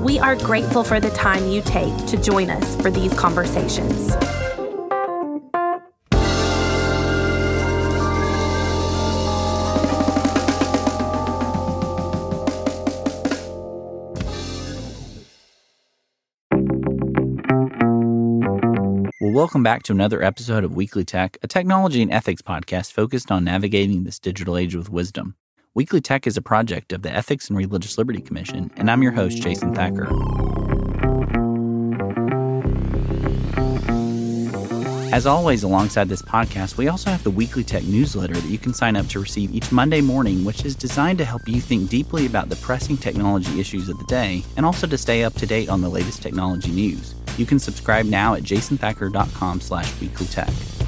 We are grateful for the time you take to join us for these conversations. Well, welcome back to another episode of Weekly Tech, a technology and ethics podcast focused on navigating this digital age with wisdom. Weekly Tech is a project of the Ethics and Religious Liberty Commission, and I'm your host, Jason Thacker. As always, alongside this podcast, we also have the Weekly Tech newsletter that you can sign up to receive each Monday morning, which is designed to help you think deeply about the pressing technology issues of the day and also to stay up to date on the latest technology news. You can subscribe now at jasonthacker.com slash weeklytech.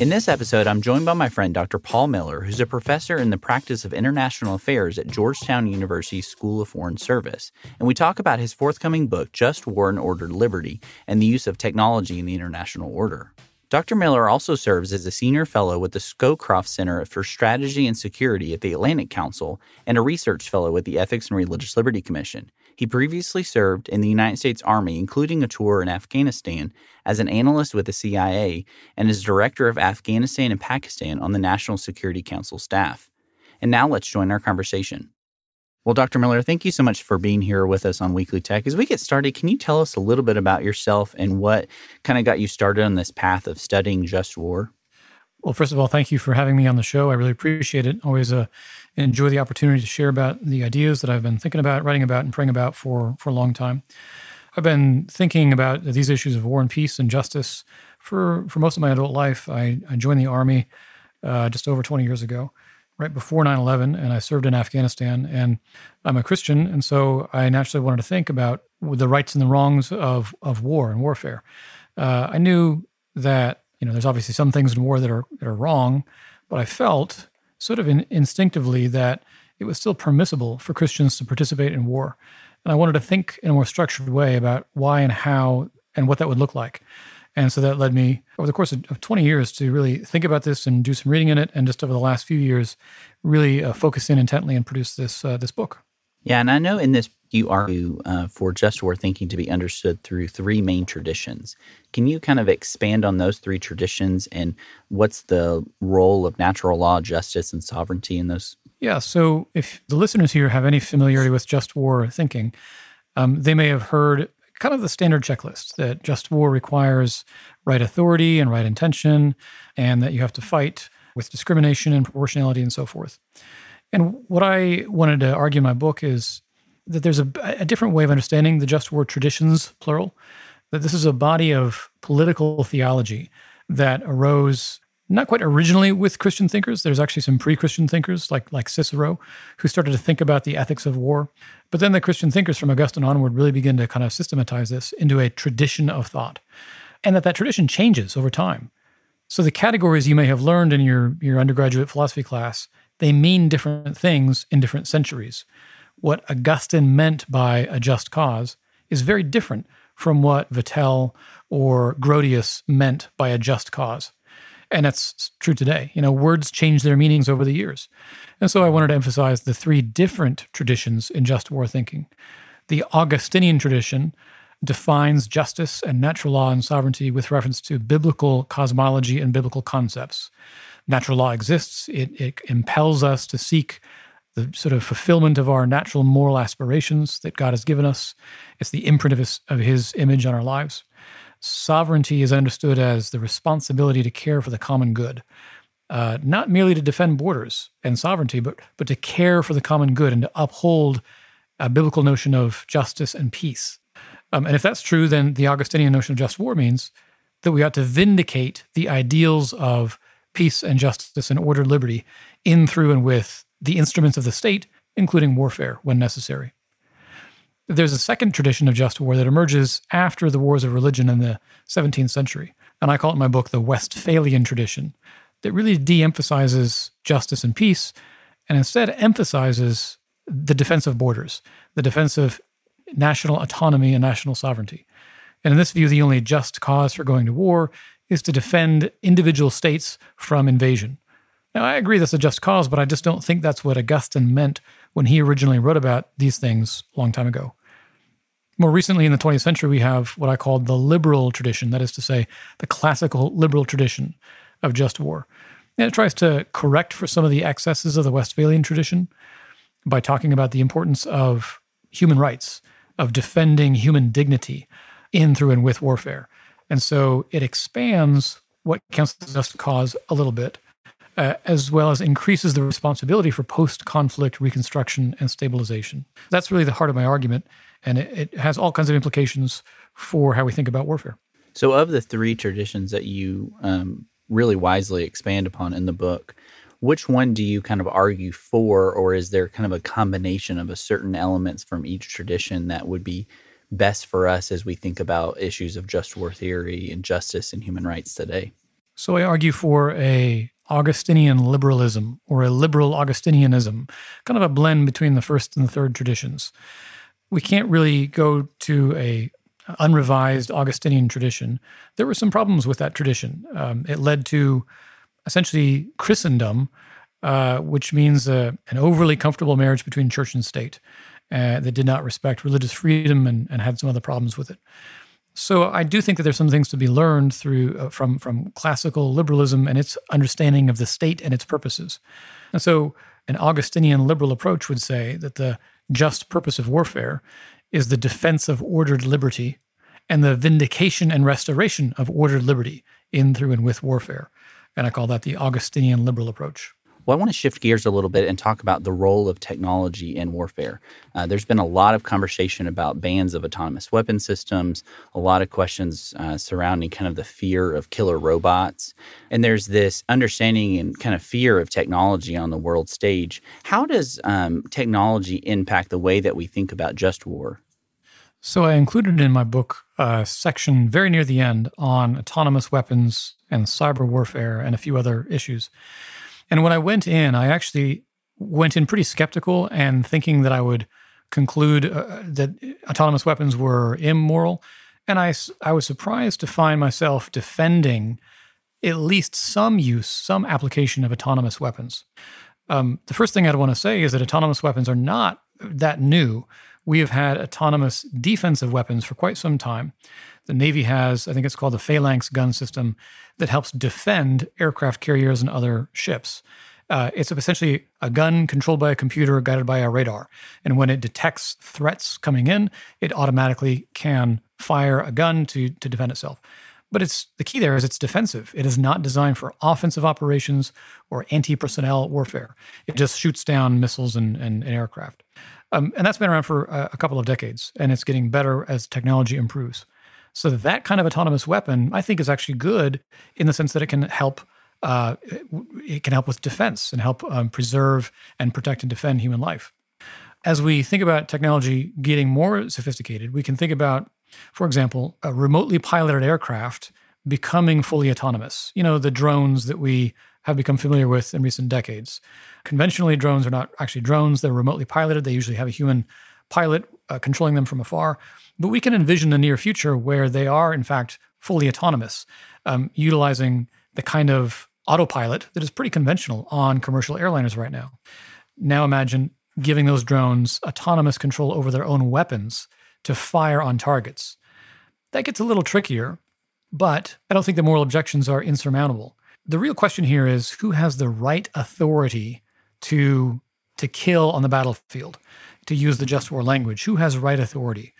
In this episode, I'm joined by my friend Dr. Paul Miller, who's a professor in the practice of international affairs at Georgetown University School of Foreign Service. And we talk about his forthcoming book, Just War and Ordered Liberty, and the use of technology in the international order. Dr. Miller also serves as a senior fellow with the Scowcroft Center for Strategy and Security at the Atlantic Council and a research fellow with the Ethics and Religious Liberty Commission. He previously served in the United States Army, including a tour in Afghanistan, as an analyst with the CIA and as director of Afghanistan and Pakistan on the National Security Council staff. And now let's join our conversation. Well, Dr. Miller, thank you so much for being here with us on Weekly Tech. As we get started, can you tell us a little bit about yourself and what kind of got you started on this path of studying just war? Well, first of all, thank you for having me on the show. I really appreciate it. Always uh, enjoy the opportunity to share about the ideas that I've been thinking about, writing about, and praying about for, for a long time. I've been thinking about these issues of war and peace and justice for, for most of my adult life. I, I joined the Army uh, just over 20 years ago, right before 9 11, and I served in Afghanistan. And I'm a Christian, and so I naturally wanted to think about the rights and the wrongs of, of war and warfare. Uh, I knew that you know, there's obviously some things in war that are that are wrong, but I felt sort of in, instinctively that it was still permissible for Christians to participate in war, and I wanted to think in a more structured way about why and how and what that would look like. And so that led me over the course of, of 20 years to really think about this and do some reading in it, and just over the last few years, really uh, focus in intently and produce this uh, this book. Yeah, and I know in this you argue uh, for just war thinking to be understood through three main traditions. Can you kind of expand on those three traditions and what's the role of natural law, justice, and sovereignty in those? Yeah, so if the listeners here have any familiarity with just war thinking, um, they may have heard kind of the standard checklist that just war requires right authority and right intention, and that you have to fight with discrimination and proportionality and so forth. And what I wanted to argue in my book is that there's a, a different way of understanding the just war traditions, plural, that this is a body of political theology that arose not quite originally with Christian thinkers. There's actually some pre-Christian thinkers like like Cicero who started to think about the ethics of war. But then the Christian thinkers from Augustine onward really begin to kind of systematize this into a tradition of thought. And that that tradition changes over time. So the categories you may have learned in your your undergraduate philosophy class they mean different things in different centuries. What Augustine meant by a just cause is very different from what Vattel or Grotius meant by a just cause. And that's true today. You know, words change their meanings over the years. And so I wanted to emphasize the three different traditions in just war thinking. The Augustinian tradition defines justice and natural law and sovereignty with reference to biblical cosmology and biblical concepts natural law exists. It, it impels us to seek the sort of fulfillment of our natural moral aspirations that God has given us. It's the imprint of his, of his image on our lives. Sovereignty is understood as the responsibility to care for the common good, uh, not merely to defend borders and sovereignty, but, but to care for the common good and to uphold a biblical notion of justice and peace. Um, and if that's true, then the Augustinian notion of just war means that we ought to vindicate the ideals of peace and justice and ordered liberty in, through, and with the instruments of the state including warfare when necessary. There's a second tradition of just war that emerges after the wars of religion in the 17th century, and I call it in my book the Westphalian tradition, that really de emphasizes justice and peace and instead emphasizes the defense of borders, the defense of national autonomy and national sovereignty. And in this view, the only just cause for going to war is to defend individual states from invasion. Now, I agree that's a just cause, but I just don't think that's what Augustine meant when he originally wrote about these things a long time ago. More recently, in the 20th century, we have what I call the liberal tradition, that is to say, the classical liberal tradition of just war. And it tries to correct for some of the excesses of the Westphalian tradition by talking about the importance of human rights, of defending human dignity in, through, and with warfare. And so it expands what counts as just cause a little bit, uh, as well as increases the responsibility for post conflict reconstruction and stabilization. That's really the heart of my argument. And it, it has all kinds of implications for how we think about warfare. So, of the three traditions that you um, really wisely expand upon in the book, which one do you kind of argue for, or is there kind of a combination of a certain elements from each tradition that would be best for us as we think about issues of just war theory and justice and human rights today? So I argue for a Augustinian liberalism or a liberal Augustinianism, kind of a blend between the first and the third traditions. We can't really go to a unrevised Augustinian tradition. There were some problems with that tradition. Um, it led to essentially Christendom, uh, which means uh, an overly comfortable marriage between church and state uh, that did not respect religious freedom and, and, had some other problems with it. So I do think that there's some things to be learned through uh, from from classical liberalism and its understanding of the state and its purposes. And so an Augustinian liberal approach would say that the just purpose of warfare is the defense of ordered liberty and the vindication and restoration of ordered liberty in, through, and with warfare. And I call that the Augustinian liberal approach. Well, I want to shift gears a little bit and talk about the role of technology in warfare. Uh, there's been a lot of conversation about bans of autonomous weapon systems, a lot of questions uh, surrounding kind of the fear of killer robots. And there's this understanding and kind of fear of technology on the world stage. How does um, technology impact the way that we think about just war? So I included in my book a section very near the end on autonomous weapons and cyber warfare and a few other issues. And when I went in, I actually went in pretty skeptical and thinking that I would conclude uh, that autonomous weapons were immoral. And I, I was surprised to find myself defending at least some use, some application of autonomous weapons. Um, the first thing I'd want to say is that autonomous weapons are not that new we have had autonomous defensive weapons for quite some time. The Navy has, I think it's called the Phalanx gun system, that helps defend aircraft carriers and other ships. Uh, it's essentially a gun controlled by a computer guided by a radar. And when it detects threats coming in, it automatically can fire a gun to, to defend itself. But it's the key there is it's defensive. It is not designed for offensive operations or anti-personnel warfare. It just shoots down missiles and, and, and aircraft. Um, and that's been around for a, a couple of decades, and it's getting better as technology improves. So that kind of autonomous weapon, I think, is actually good in the sense that it can help. Uh, it can help with defense and help um, preserve and protect and defend human life. As we think about technology getting more sophisticated, we can think about, for example, a remotely piloted aircraft becoming fully autonomous. You know, the drones that we have become familiar with in recent decades. Conventionally, drones are not actually drones, they're remotely piloted. They usually have a human pilot uh, controlling them from afar. But we can envision a near future where they are, in fact, fully autonomous, um, utilizing the kind of autopilot that is pretty conventional on commercial airliners right now. Now imagine giving those drones autonomous control over their own weapons to fire on targets. That gets a little trickier, but I don't think the moral objections are insurmountable the real question here is who has the right authority to to kill on the battlefield, to use the just war language? Who has right authority?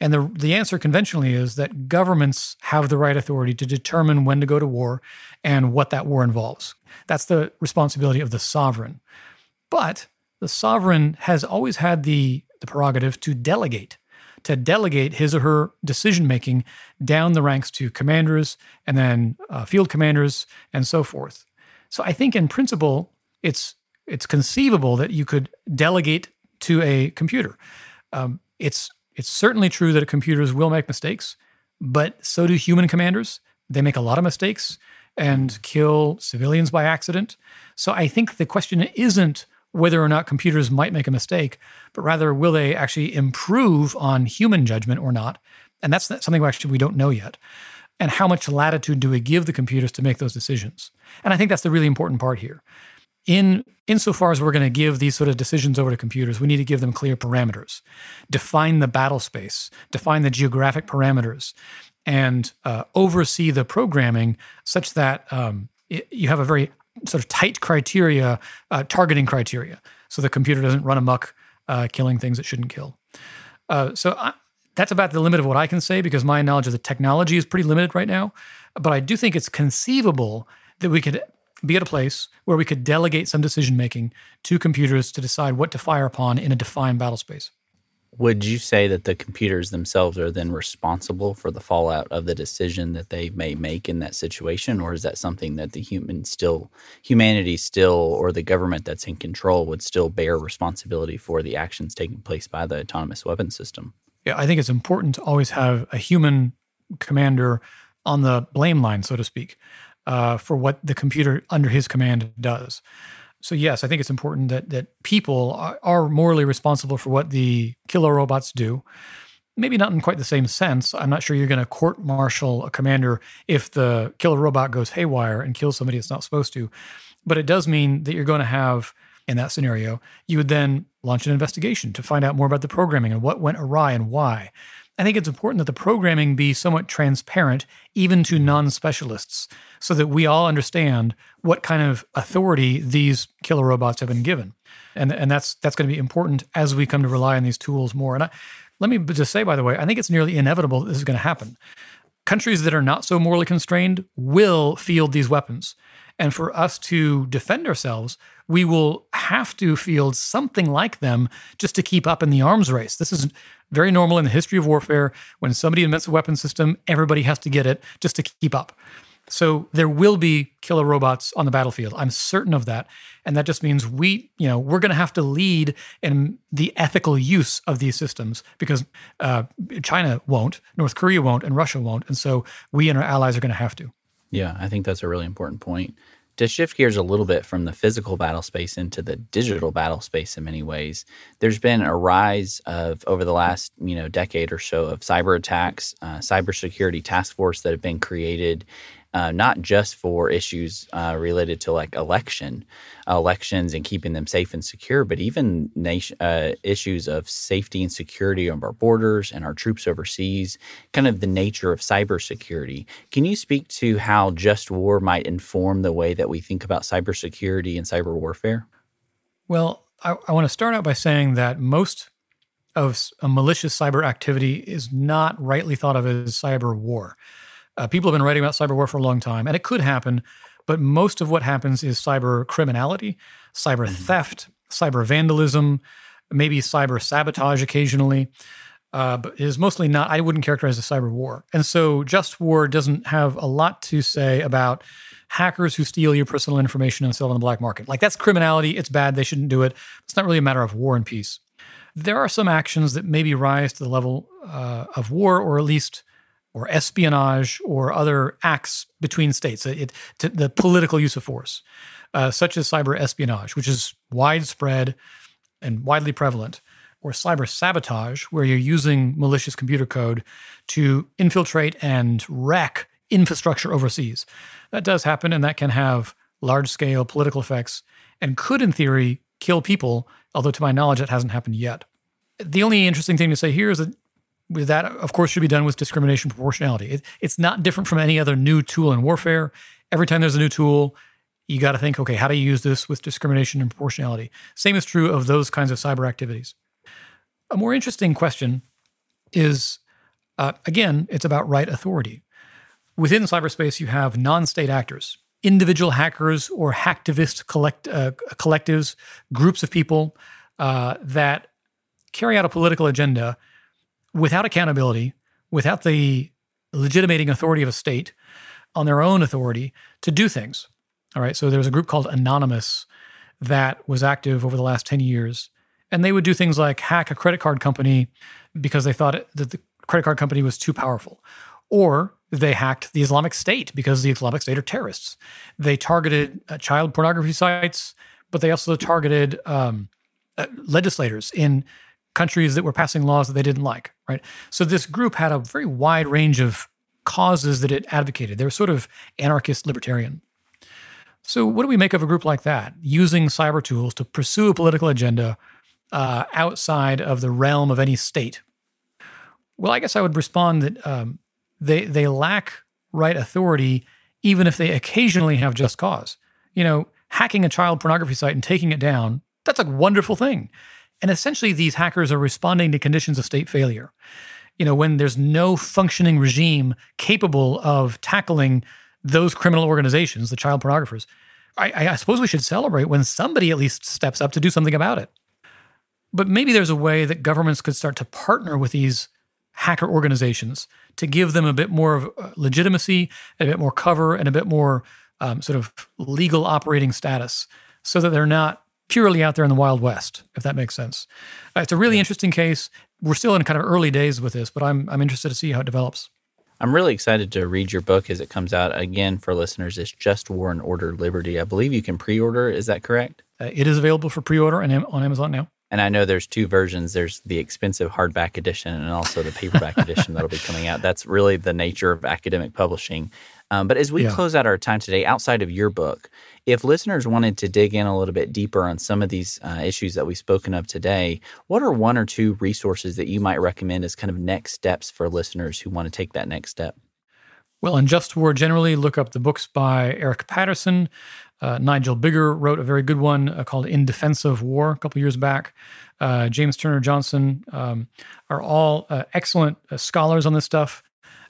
And the, the answer conventionally is that governments have the right authority to determine when to go to war and what that war involves. That's the responsibility of the sovereign. But the sovereign has always had the, the prerogative to delegate to delegate his or her decision making down the ranks to commanders and then uh, field commanders and so forth. So I think in principle, it's it's conceivable that you could delegate to a computer. Um, it's it's certainly true that computers will make mistakes, but so do human commanders. They make a lot of mistakes and kill civilians by accident. So I think the question isn't whether or not computers might make a mistake, but rather will they actually improve on human judgment or not? And that's something actually we don't know yet. And how much latitude do we give the computers to make those decisions? And I think that's the really important part here. In insofar as we're going to give these sort of decisions over to computers, we need to give them clear parameters, define the battle space, define the geographic parameters, and uh, oversee the programming such that um, it, you have a very sort of tight criteria, uh, targeting criteria, so the computer doesn't run amok uh, killing things it shouldn't kill. Uh, so I, that's about the limit of what I can say because my knowledge of the technology is pretty limited right now. But I do think it's conceivable that we could be at a place where we could delegate some decision making to computers to decide what to fire upon in a defined battle space. Would you say that the computers themselves are then responsible for the fallout of the decision that they may make in that situation, or is that something that the human still, humanity still, or the government that's in control would still bear responsibility for the actions taking place by the autonomous weapon system? Yeah, I think it's important to always have a human commander on the blame line, so to speak, uh, for what the computer under his command does. So yes, I think it's important that that people are, are morally responsible for what the killer robots do. Maybe not in quite the same sense. I'm not sure you're going to court martial a commander if the killer robot goes haywire and kills somebody it's not supposed to. But it does mean that you're going to have, in that scenario, you would then launch an investigation to find out more about the programming and what went awry and why. I think it's important that the programming be somewhat transparent, even to non specialists, so that we all understand what kind of authority these killer robots have been given. And, and that's, that's going to be important as we come to rely on these tools more. And I, let me just say, by the way, I think it's nearly inevitable that this is going to happen. Countries that are not so morally constrained will field these weapons. And for us to defend ourselves, we will have to field something like them just to keep up in the arms race. This is very normal in the history of warfare. When somebody invents a weapon system, everybody has to get it just to keep up. So there will be killer robots on the battlefield. I'm certain of that. And that just means we, you know, we're going to have to lead in the ethical use of these systems because uh, China won't, North Korea won't, and Russia won't. And so we and our allies are going to have to. Yeah, I think that's a really important point to shift gears a little bit from the physical battle space into the digital battle space in many ways, there's been a rise of over the last you know decade or so of cyber attacks, uh, cybersecurity task force that have been created uh, not just for issues uh, related to like election elections and keeping them safe and secure, but even nation, uh, issues of safety and security of our borders and our troops overseas, kind of the nature of cybersecurity. Can you speak to how just war might inform the way that we think about cybersecurity and cyber warfare? Well, I, I want to start out by saying that most of a malicious cyber activity is not rightly thought of as cyber war. Uh, people have been writing about cyber war for a long time, and it could happen, but most of what happens is cyber criminality, cyber mm-hmm. theft, cyber vandalism, maybe cyber sabotage occasionally. Uh, but it is mostly not, I wouldn't characterize as cyber war. And so Just War doesn't have a lot to say about hackers who steal your personal information and sell it on the black market. Like that's criminality. It's bad. They shouldn't do it. It's not really a matter of war and peace. There are some actions that maybe rise to the level uh, of war or at least or espionage or other acts between states, it, the political use of force, uh, such as cyber espionage, which is widespread and widely prevalent, or cyber sabotage, where you're using malicious computer code to infiltrate and wreck infrastructure overseas. That does happen, and that can have large scale political effects and could, in theory, kill people, although to my knowledge, it hasn't happened yet. The only interesting thing to say here is that that, of course, should be done with discrimination proportionality. It, it's not different from any other new tool in warfare. Every time there's a new tool, you got to think, okay, how do you use this with discrimination and proportionality? Same is true of those kinds of cyber activities. A more interesting question is uh, again, it's about right authority. Within cyberspace, you have non state actors, individual hackers or hacktivist collect, uh, collectives, groups of people uh, that carry out a political agenda without accountability, without the legitimating authority of a state on their own authority to do things. All right. So there was a group called Anonymous that was active over the last 10 years. And they would do things like hack a credit card company because they thought that the credit card company was too powerful. Or they hacked the Islamic State because the Islamic State are terrorists. They targeted uh, child pornography sites, but they also targeted um, uh, legislators in countries that were passing laws that they didn't like, right? So this group had a very wide range of causes that it advocated. They were sort of anarchist libertarian. So, what do we make of a group like that, using cyber tools to pursue a political agenda uh, outside of the realm of any state? Well, I guess I would respond that um, they they lack right authority, even if they occasionally have just cause. You know, hacking a child pornography site and taking it down, that's a wonderful thing. And essentially, these hackers are responding to conditions of state failure. You know, when there's no functioning regime capable of tackling those criminal organizations, the child pornographers, I, I suppose we should celebrate when somebody at least steps up to do something about it. But maybe there's a way that governments could start to partner with these hacker organizations to give them a bit more of uh, legitimacy, a bit more cover, and a bit more um, sort of legal operating status so that they're not purely out there in the Wild West, if that makes sense. Uh, it's a really interesting case. We're still in kind of early days with this, but I'm, I'm interested to see how it develops. I'm really excited to read your book as it comes out. Again, for listeners, it's Just War and Ordered Liberty. I believe you can pre order. Is that correct? Uh, it is available for pre order on Amazon now. And I know there's two versions. There's the expensive hardback edition and also the paperback edition that'll be coming out. That's really the nature of academic publishing. Um, but as we yeah. close out our time today, outside of your book, if listeners wanted to dig in a little bit deeper on some of these uh, issues that we've spoken of today, what are one or two resources that you might recommend as kind of next steps for listeners who want to take that next step? Well, in Just War, generally look up the books by Eric Patterson. Uh, Nigel Biggar wrote a very good one uh, called In Defense of War a couple years back. Uh, James Turner Johnson um, are all uh, excellent uh, scholars on this stuff.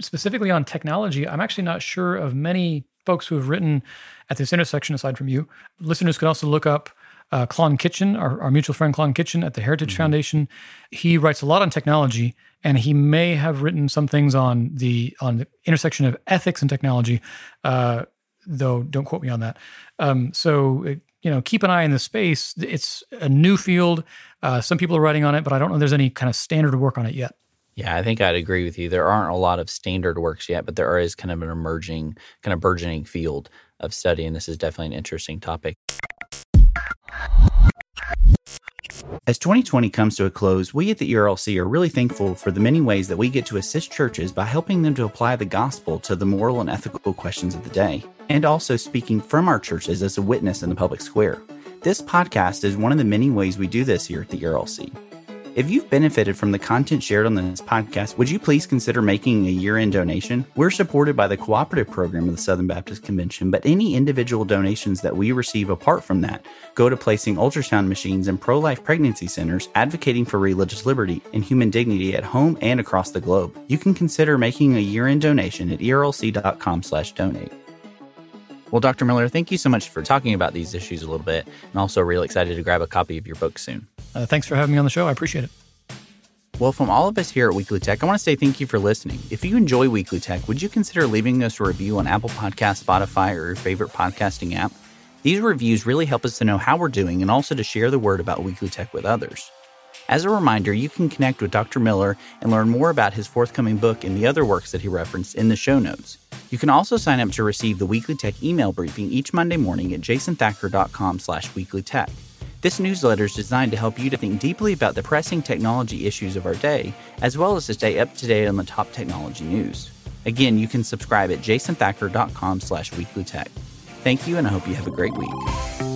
Specifically on technology, I'm actually not sure of many folks who have written at this intersection aside from you. Listeners could also look up uh, Klon Kitchen, our, our, mutual friend Klon Kitchen at the Heritage mm-hmm. Foundation. He writes a lot on technology, and he may have written some things on the on the intersection of ethics and technology. Uh, though, don't quote me on that. Um, so, uh, you know, keep an eye in the space. It's a new field. Uh, some people are writing on it, but I don't know if there's any kind of standard work on it yet. Yeah, I think I'd agree with you. There aren't a lot of standard works yet, but there is kind of an emerging, kind of burgeoning field of study, and this is definitely an interesting topic. As 2020 comes to a close, we at the ERLC are really thankful for the many ways that we get to assist churches by helping them to apply the gospel to the moral and ethical questions of the day, and also speaking from our churches as a witness in the public square. This podcast is one of the many ways we do this here at the ERLC. If you've benefited from the content shared on this podcast, would you please consider making a year end donation? We're supported by the cooperative program of the Southern Baptist Convention, but any individual donations that we receive apart from that go to placing ultrasound machines in pro life pregnancy centers, advocating for religious liberty and human dignity at home and across the globe. You can consider making a year end donation at erlc.com slash donate. Well, Dr. Miller, thank you so much for talking about these issues a little bit, and also really excited to grab a copy of your book soon. Uh, thanks for having me on the show. I appreciate it. Well, from all of us here at Weekly Tech, I want to say thank you for listening. If you enjoy Weekly Tech, would you consider leaving us a review on Apple Podcast, Spotify, or your favorite podcasting app? These reviews really help us to know how we're doing and also to share the word about Weekly Tech with others. As a reminder, you can connect with Dr. Miller and learn more about his forthcoming book and the other works that he referenced in the show notes. You can also sign up to receive the Weekly Tech email briefing each Monday morning at jasonthacker.com slash weeklytech. This newsletter is designed to help you to think deeply about the pressing technology issues of our day, as well as to stay up to date on the top technology news. Again, you can subscribe at jasonthacker.com slash weeklytech. Thank you, and I hope you have a great week.